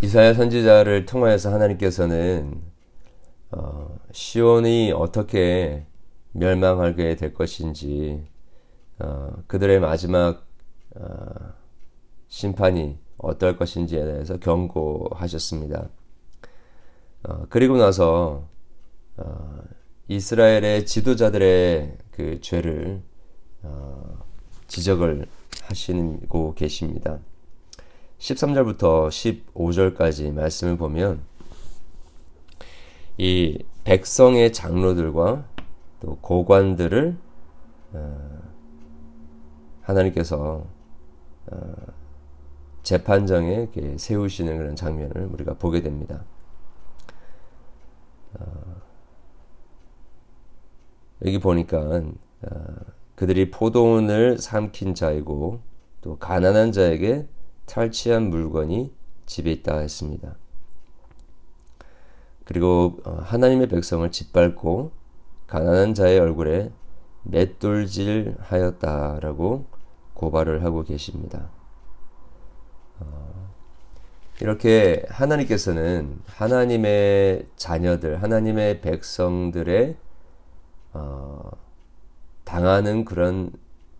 이사야 선지자를 통하여서 하나님께서는 어, 시온이 어떻게 멸망하게 될 것인지 어, 그들의 마지막 어, 심판이 어떨 것인지에 대해서 경고하셨습니다. 어, 그리고 나서 어, 이스라엘의 지도자들의 그 죄를 어, 지적을 하시고 계십니다. 13절부터 15절까지 말씀을 보면 이 백성의 장로들과 또 고관들을 어, 하나님께서 어, 재판정에 세우시는 그런 장면을 우리가 보게 됩니다. 어, 여기 보니까 그들이 포도원을 삼킨 자이고 또 가난한 자에게 탈취한 물건이 집에 있다 했습니다. 그리고 하나님의 백성을 짓밟고 가난한 자의 얼굴에 맷돌질 하였다라고 고발을 하고 계십니다. 어, 이렇게 하나님께서는 하나님의 자녀들, 하나님의 백성들의 어, 당하는 그런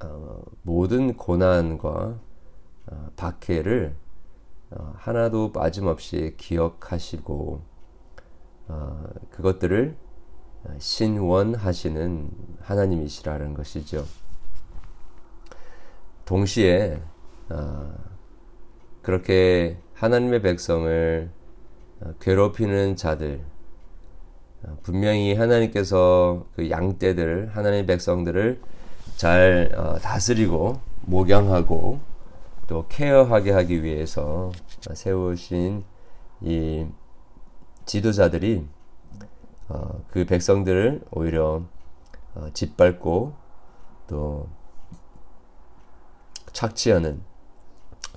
어, 모든 고난과 어, 박해를 어, 하나도 빠짐없이 기억하시고 어, 그것들을 신원하시는 하나님이시라는 것이죠. 동시에 어, 그렇게 하나님의 백성을 어, 괴롭히는 자들 어, 분명히 하나님께서 그 양떼들 하나님의 백성들을 잘 다스리고 목양하고 또 케어하게 하기 위해서 세우신 이 지도자들이 그 백성들을 오히려 짓밟고 또 착취하는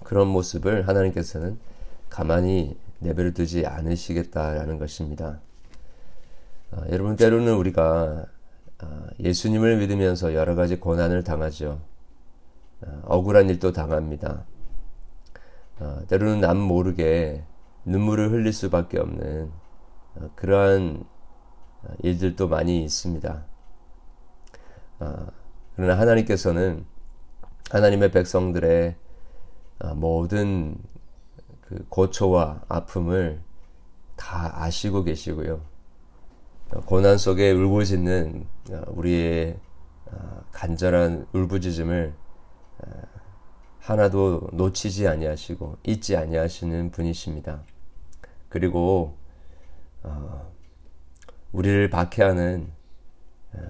그런 모습을 하나님께서는 가만히 내버려 두지 않으시겠다라는 것입니다. 어, 여러분 때로는 우리가 어, 예수님을 믿으면서 여러 가지 고난을 당하죠. 어, 억울한 일도 당합니다. 때로는 남 모르게 눈물을 흘릴 수밖에 없는 그러한 일들도 많이 있습니다. 그러나 하나님께서는 하나님의 백성들의 어, 모든 그 고초와 아픔을 다 아시고 계시고요. 어, 고난 속에 울부짖는 어, 우리의 간절한 울부짖음을 하나도 놓치지 아니하시고 잊지 아니하시는 분이십니다. 그리고 우리를 박해하는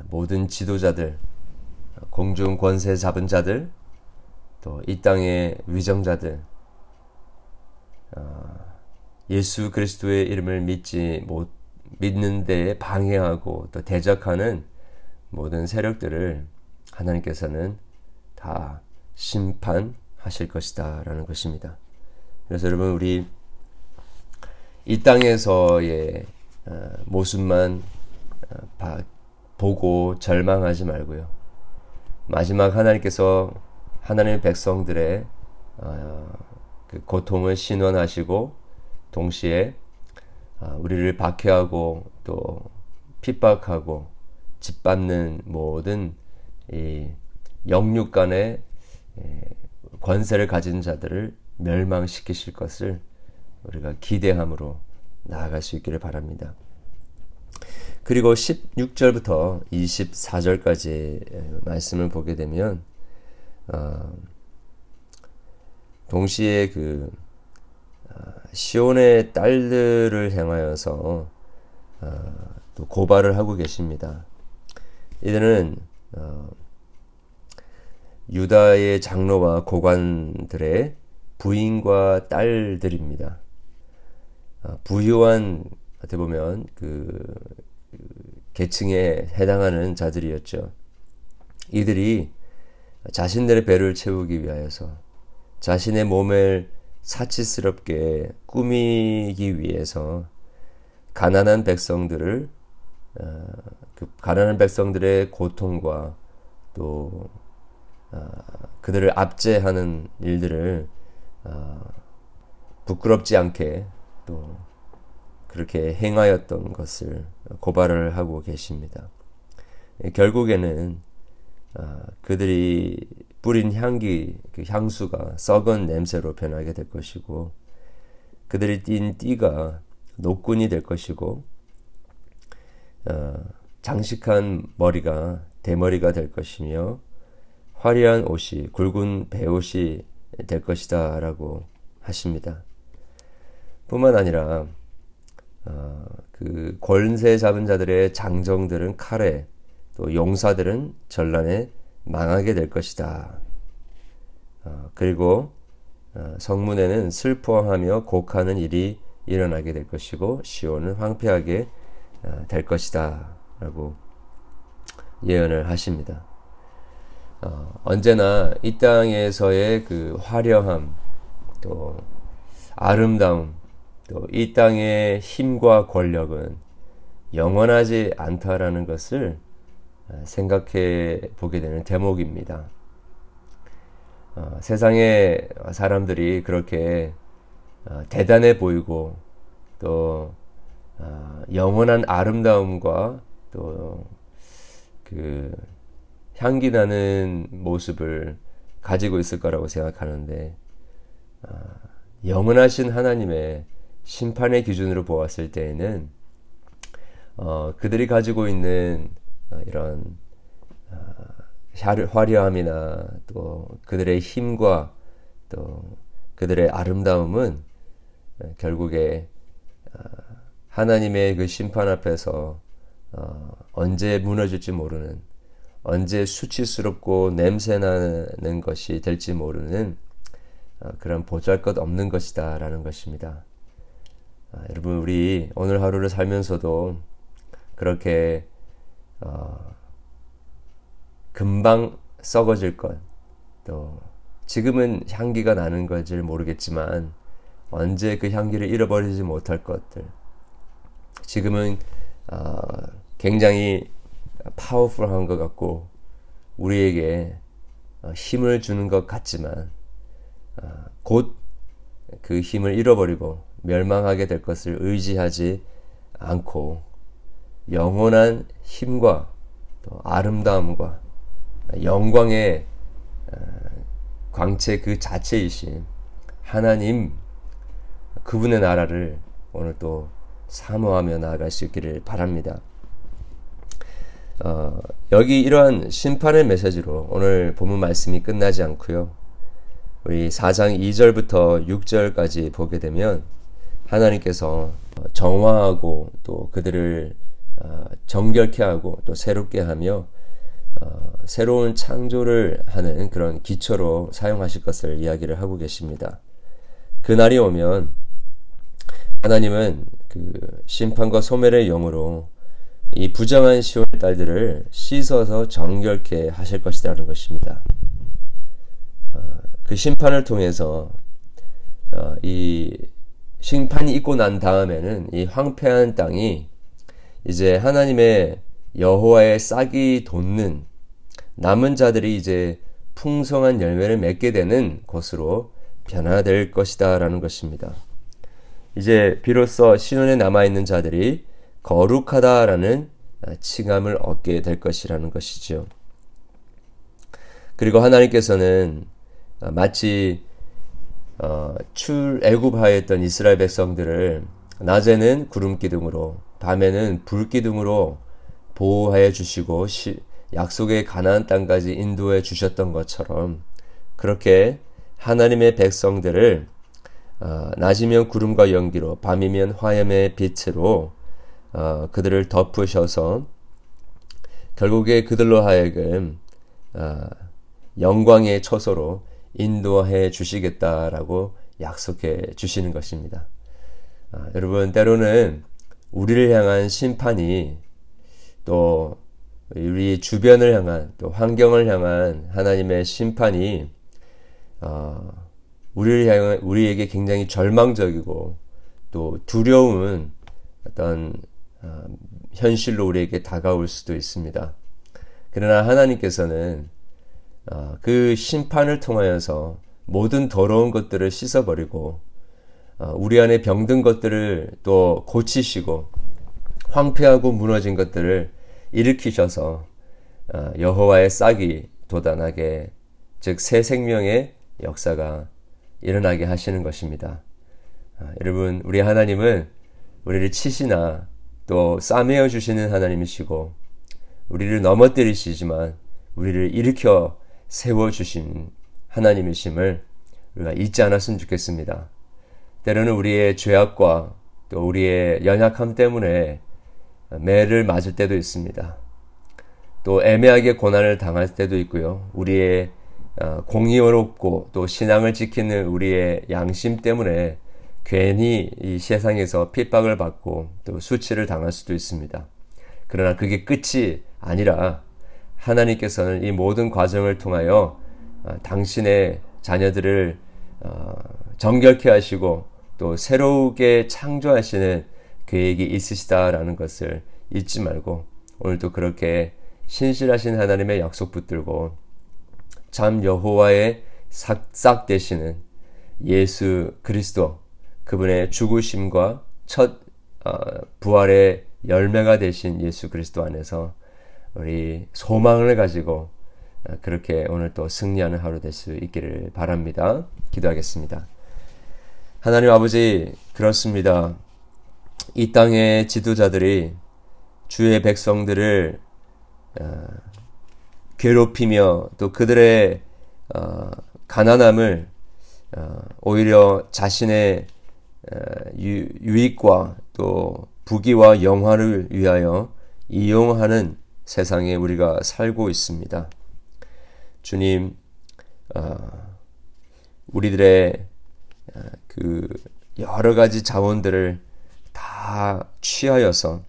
모든 지도자들, 공중 권세 잡은 자들, 또 이 땅의 위정자들 어, 예수 그리스도의 이름을 믿지 못 믿는 데 방해하고 또 대적하는 모든 세력들을 하나님께서는 다 심판하실 것이다 라는 것입니다. 그래서 여러분 우리 이 땅에서의 어, 모습만 어, 보고 절망하지 말고요. 마지막 하나님께서 하나님의 백성들의 어, 그 고통을 신원하시고 동시에 어, 우리를 박해하고 또 핍박하고 짓밟는 모든 이 영육 간의 권세를 가진 자들을 멸망시키실 것을 우리가 기대함으로 나아갈 수 있기를 바랍니다. 그리고 16절부터 24절까지 말씀을 보게 되면 어, 동시에 그 어, 시온의 딸들을 향하여서 어, 또 고발을 하고 계십니다. 이들은 어, 유다의 장로와 고관들의 부인과 딸들입니다. 어, 부유한 어떻게 보면 그, 그 계층에 해당하는 자들이었죠. 이들이 자신들의 배를 채우기 위하여서 자신의 몸을 사치스럽게 꾸미기 위해서 가난한 백성들을 어, 그 가난한 백성들의 고통과 또 어, 그들을 압제하는 일들을 어, 부끄럽지 않게 또 그렇게 행하였던 것을 고발을 하고 계십니다. 결국에는 아, 그들이 뿌린 향기, 그 향수가 썩은 냄새로 변하게 될 것이고, 그들이 띈 띠가 노꾼이 될 것이고, 어, 장식한 머리가 대머리가 될 것이며, 화려한 옷이 굵은 배옷이 될 것이다 라고 하십니다. 뿐만 아니라, 어, 그 권세 잡은 자들의 장정들은 칼에, 또 용사들은 전란에 망하게 될 것이다. 어, 그리고 어, 성문에는 슬퍼하며 곡하는 일이 일어나게 될 것이고 시온은 황폐하게 어, 될 것이다. 라고 예언을 하십니다. 어, 언제나 이 땅에서의 그 화려함, 또 아름다움, 또 이 땅의 힘과 권력은 영원하지 않다라는 것을 생각해 보게 되는 대목입니다. 어, 세상의 사람들이 그렇게 어, 대단해 보이고 또 어, 영원한 아름다움과 또그 향기 나는 모습을 가지고 있을 거라고 생각하는데 어, 영원하신 하나님의 심판의 기준으로 보았을 때에는 어, 그들이 가지고 있는 어, 이런 어, 화려함이나 또 그들의 힘과 또 그들의 아름다움은 어, 결국에 하나님의 그 심판 앞에서 언제 무너질지 모르는 언제 수치스럽고 냄새나는 것이 될지 모르는 그런 보잘것 없는 것이다 라는 것입니다. 여러분 우리 오늘 하루를 살면서도 그렇게 어, 금방 썩어질 것, 또 지금은 향기가 나는 건지 모르겠지만 언제 그 향기를 잃어버리지 못할 것들. 지금은 어, 굉장히 파워풀한 것 같고 우리에게 어, 힘을 주는 것 같지만 어, 곧그 힘을 잃어버리고 멸망하게 될 것을 의지하지 않고 영원한 힘과 또 아름다움과 영광의 어, 광채 그 자체이신 하나님 그분의 나라를 오늘 또 사모하며 나아갈 수 있기를 바랍니다. 어, 여기 이러한 심판의 메시지로 오늘 본문 말씀이 끝나지 않고요. 우리 4장 2절부터 6절까지 보게 되면 하나님께서 정화하고 또 그들을 어, 정결케 하고 또 새롭게 하며 어, 새로운 창조를 하는 그런 기초로 사용하실 것을 이야기를 하고 계십니다. 그날이 오면 하나님은 그 심판과 소멸의 영으로 이 부정한 시온 딸들을 씻어서 정결케 하실 것이라는 것입니다. 어, 그 심판을 통해서 이 심판이 있고 난 다음에는 이 황폐한 땅이 이제 하나님의 여호와의 싹이 돋는 남은 자들이 이제 풍성한 열매를 맺게 되는 곳으로 변화될 것이다라는 것입니다. 이제 비로소 신혼에 남아 있는 자들이 거룩하다라는 칭함을 얻게 될 것이라는 것이죠. 그리고 하나님께서는 마치 어, 출애굽하였던 이스라엘 백성들을 낮에는 구름 기둥으로 밤에는 불 기둥으로 보호해 주시고 시, 약속의 가나안 땅까지 인도해 주셨던 것처럼 그렇게 하나님의 백성들을 어, 낮이면 구름과 연기로 밤이면 화염의 빛으로 어, 그들을 덮으셔서 결국에 그들로 하여금 어, 영광의 처소로 인도해 주시겠다라고 약속해 주시는 것입니다. 아, 여러분 때로는 우리를 향한 심판이 또 우리 주변을 향한 또 환경을 향한 하나님의 심판이 어, 우리를 향한 우리에게 굉장히 절망적이고 또 두려운 어떤 어, 현실로 우리에게 다가올 수도 있습니다. 그러나 하나님께서는 어, 그 심판을 통하여서 모든 더러운 것들을 씻어버리고 어, 우리 안에 병든 것들을 또 고치시고 황폐하고 무너진 것들을 일으키셔서 어, 여호와의 싹이 돋아나게 즉 새 생명의 역사가 일어나게 하시는 것입니다. 아, 여러분 우리 하나님은 우리를 치시나 또 싸매어 주시는 하나님이시고 우리를 넘어뜨리시지만 우리를 일으켜 세워 주신 하나님이심을 우리가 잊지 않았으면 좋겠습니다. 때로는 우리의 죄악과 또 우리의 연약함 때문에 매를 맞을 때도 있습니다. 또 애매하게 고난을 당할 때도 있고요. 우리의 어, 공의롭고 또 신앙을 지키는 우리의 양심 때문에 괜히 이 세상에서 핍박을 받고 또 수치를 당할 수도 있습니다. 그러나 그게 끝이 아니라 하나님께서는 이 모든 과정을 통하여 어, 당신의 자녀들을 어, 정결케 하시고 또 새롭게 창조하시는 계획이 있으시다라는 것을 잊지 말고 오늘도 그렇게 신실하신 하나님의 약속 붙들고 참 여호와의 싹싹 되시는 예수 그리스도 그분의 죽으심과 첫 어, 부활의 열매가 되신 예수 그리스도 안에서 우리 소망을 가지고 어, 그렇게 오늘 또 승리하는 하루 될 수 있기를 바랍니다. 기도하겠습니다. 하나님 아버지 그렇습니다. 이 땅의 지도자들이 주의 백성들을 어, 괴롭히며 또 그들의 어, 가난함을 어, 오히려 자신의 어, 유, 유익과 또 부귀와 영화를 위하여 이용하는 세상에 우리가 살고 있습니다. 주님, 어, 우리들의 어, 그 여러 가지 자원들을 다 취하여서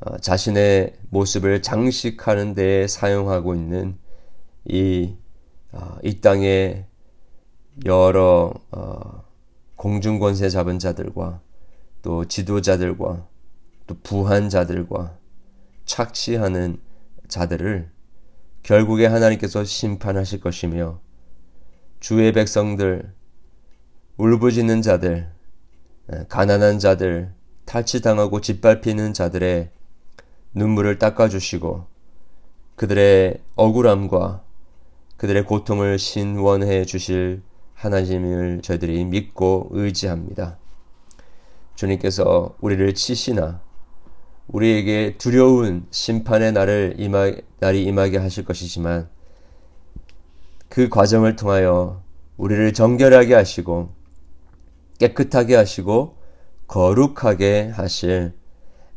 어, 자신의 모습을 장식하는 데 사용하고 있는 이, 어, 이 땅의 여러 어, 공중권세 잡은 자들과 또 지도자들과 또 부한 자들과 착취하는 자들을 결국에 하나님께서 심판하실 것이며 주의 백성들, 울부짖는 자들, 가난한 자들, 탈취당하고 짓밟히는 자들의 눈물을 닦아주시고 그들의 억울함과 그들의 고통을 신원해 주실 하나님을 저희들이 믿고 의지합니다. 주님께서 우리를 치시나 우리에게 두려운 심판의 날을 임하, 날이 임하게 하실 것이지만 그 과정을 통하여 우리를 정결하게 하시고 깨끗하게 하시고 거룩하게 하실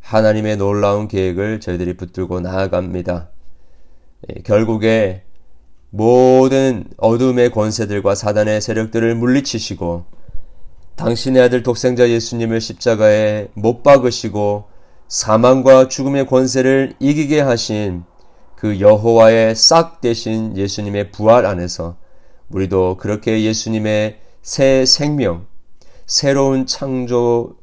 하나님의 놀라운 계획을 저희들이 붙들고 나아갑니다. 예, 결국에 모든 어둠의 권세들과 사단의 세력들을 물리치시고 당신의 아들 독생자 예수님을 십자가에 못 박으시고 사망과 죽음의 권세를 이기게 하신 그 여호와의 싹 대신 예수님의 부활 안에서 우리도 그렇게 예수님의 새 생명, 새로운 창조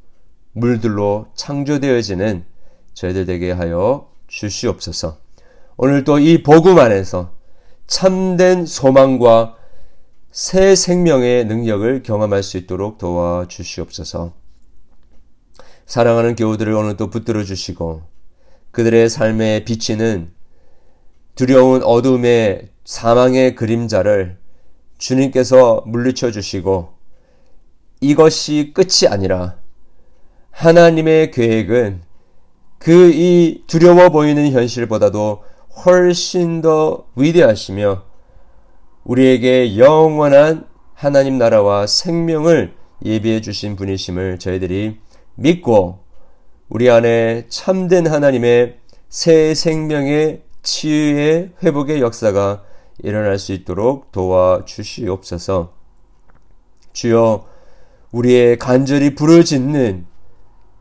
물들로 창조되어지는 저희들 되게 하여 주시옵소서. 오늘도 이 복음 안에서 참된 소망과 새 생명의 능력을 경험할 수 있도록 도와주시옵소서. 사랑하는 교우들을 오늘도 붙들어 주시고 그들의 삶에 비치는 두려운 어둠의 사망의 그림자를 주님께서 물리쳐 주시고 이것이 끝이 아니라 하나님의 계획은 그 이 두려워 보이는 현실보다도 훨씬 더 위대하시며 우리에게 영원한 하나님 나라와 생명을 예비해 주신 분이심을 저희들이 믿고 우리 안에 참된 하나님의 새 생명의 치유의 회복의 역사가 일어날 수 있도록 도와 주시옵소서. 주여 우리의 간절히 부르짖는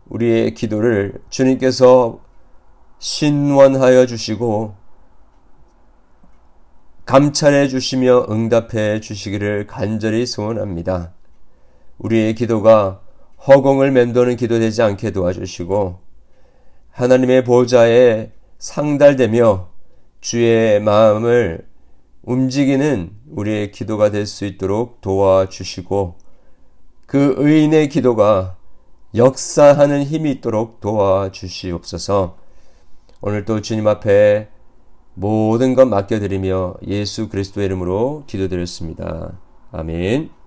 우리의 기도를 주님께서 신원하여 주시고 감찰해 주시며 응답해 주시기를 간절히 소원합니다. 우리의 기도가 허공을 맴도는 기도되지 않게 도와주시고 하나님의 보좌에 상달되며 주의 마음을 움직이는 우리의 기도가 될 수 있도록 도와주시고 그 의인의 기도가 역사하는 힘이 있도록 도와주시옵소서. 오늘도 주님 앞에 모든 것 맡겨드리며 예수 그리스도의 이름으로 기도드렸습니다. 아멘.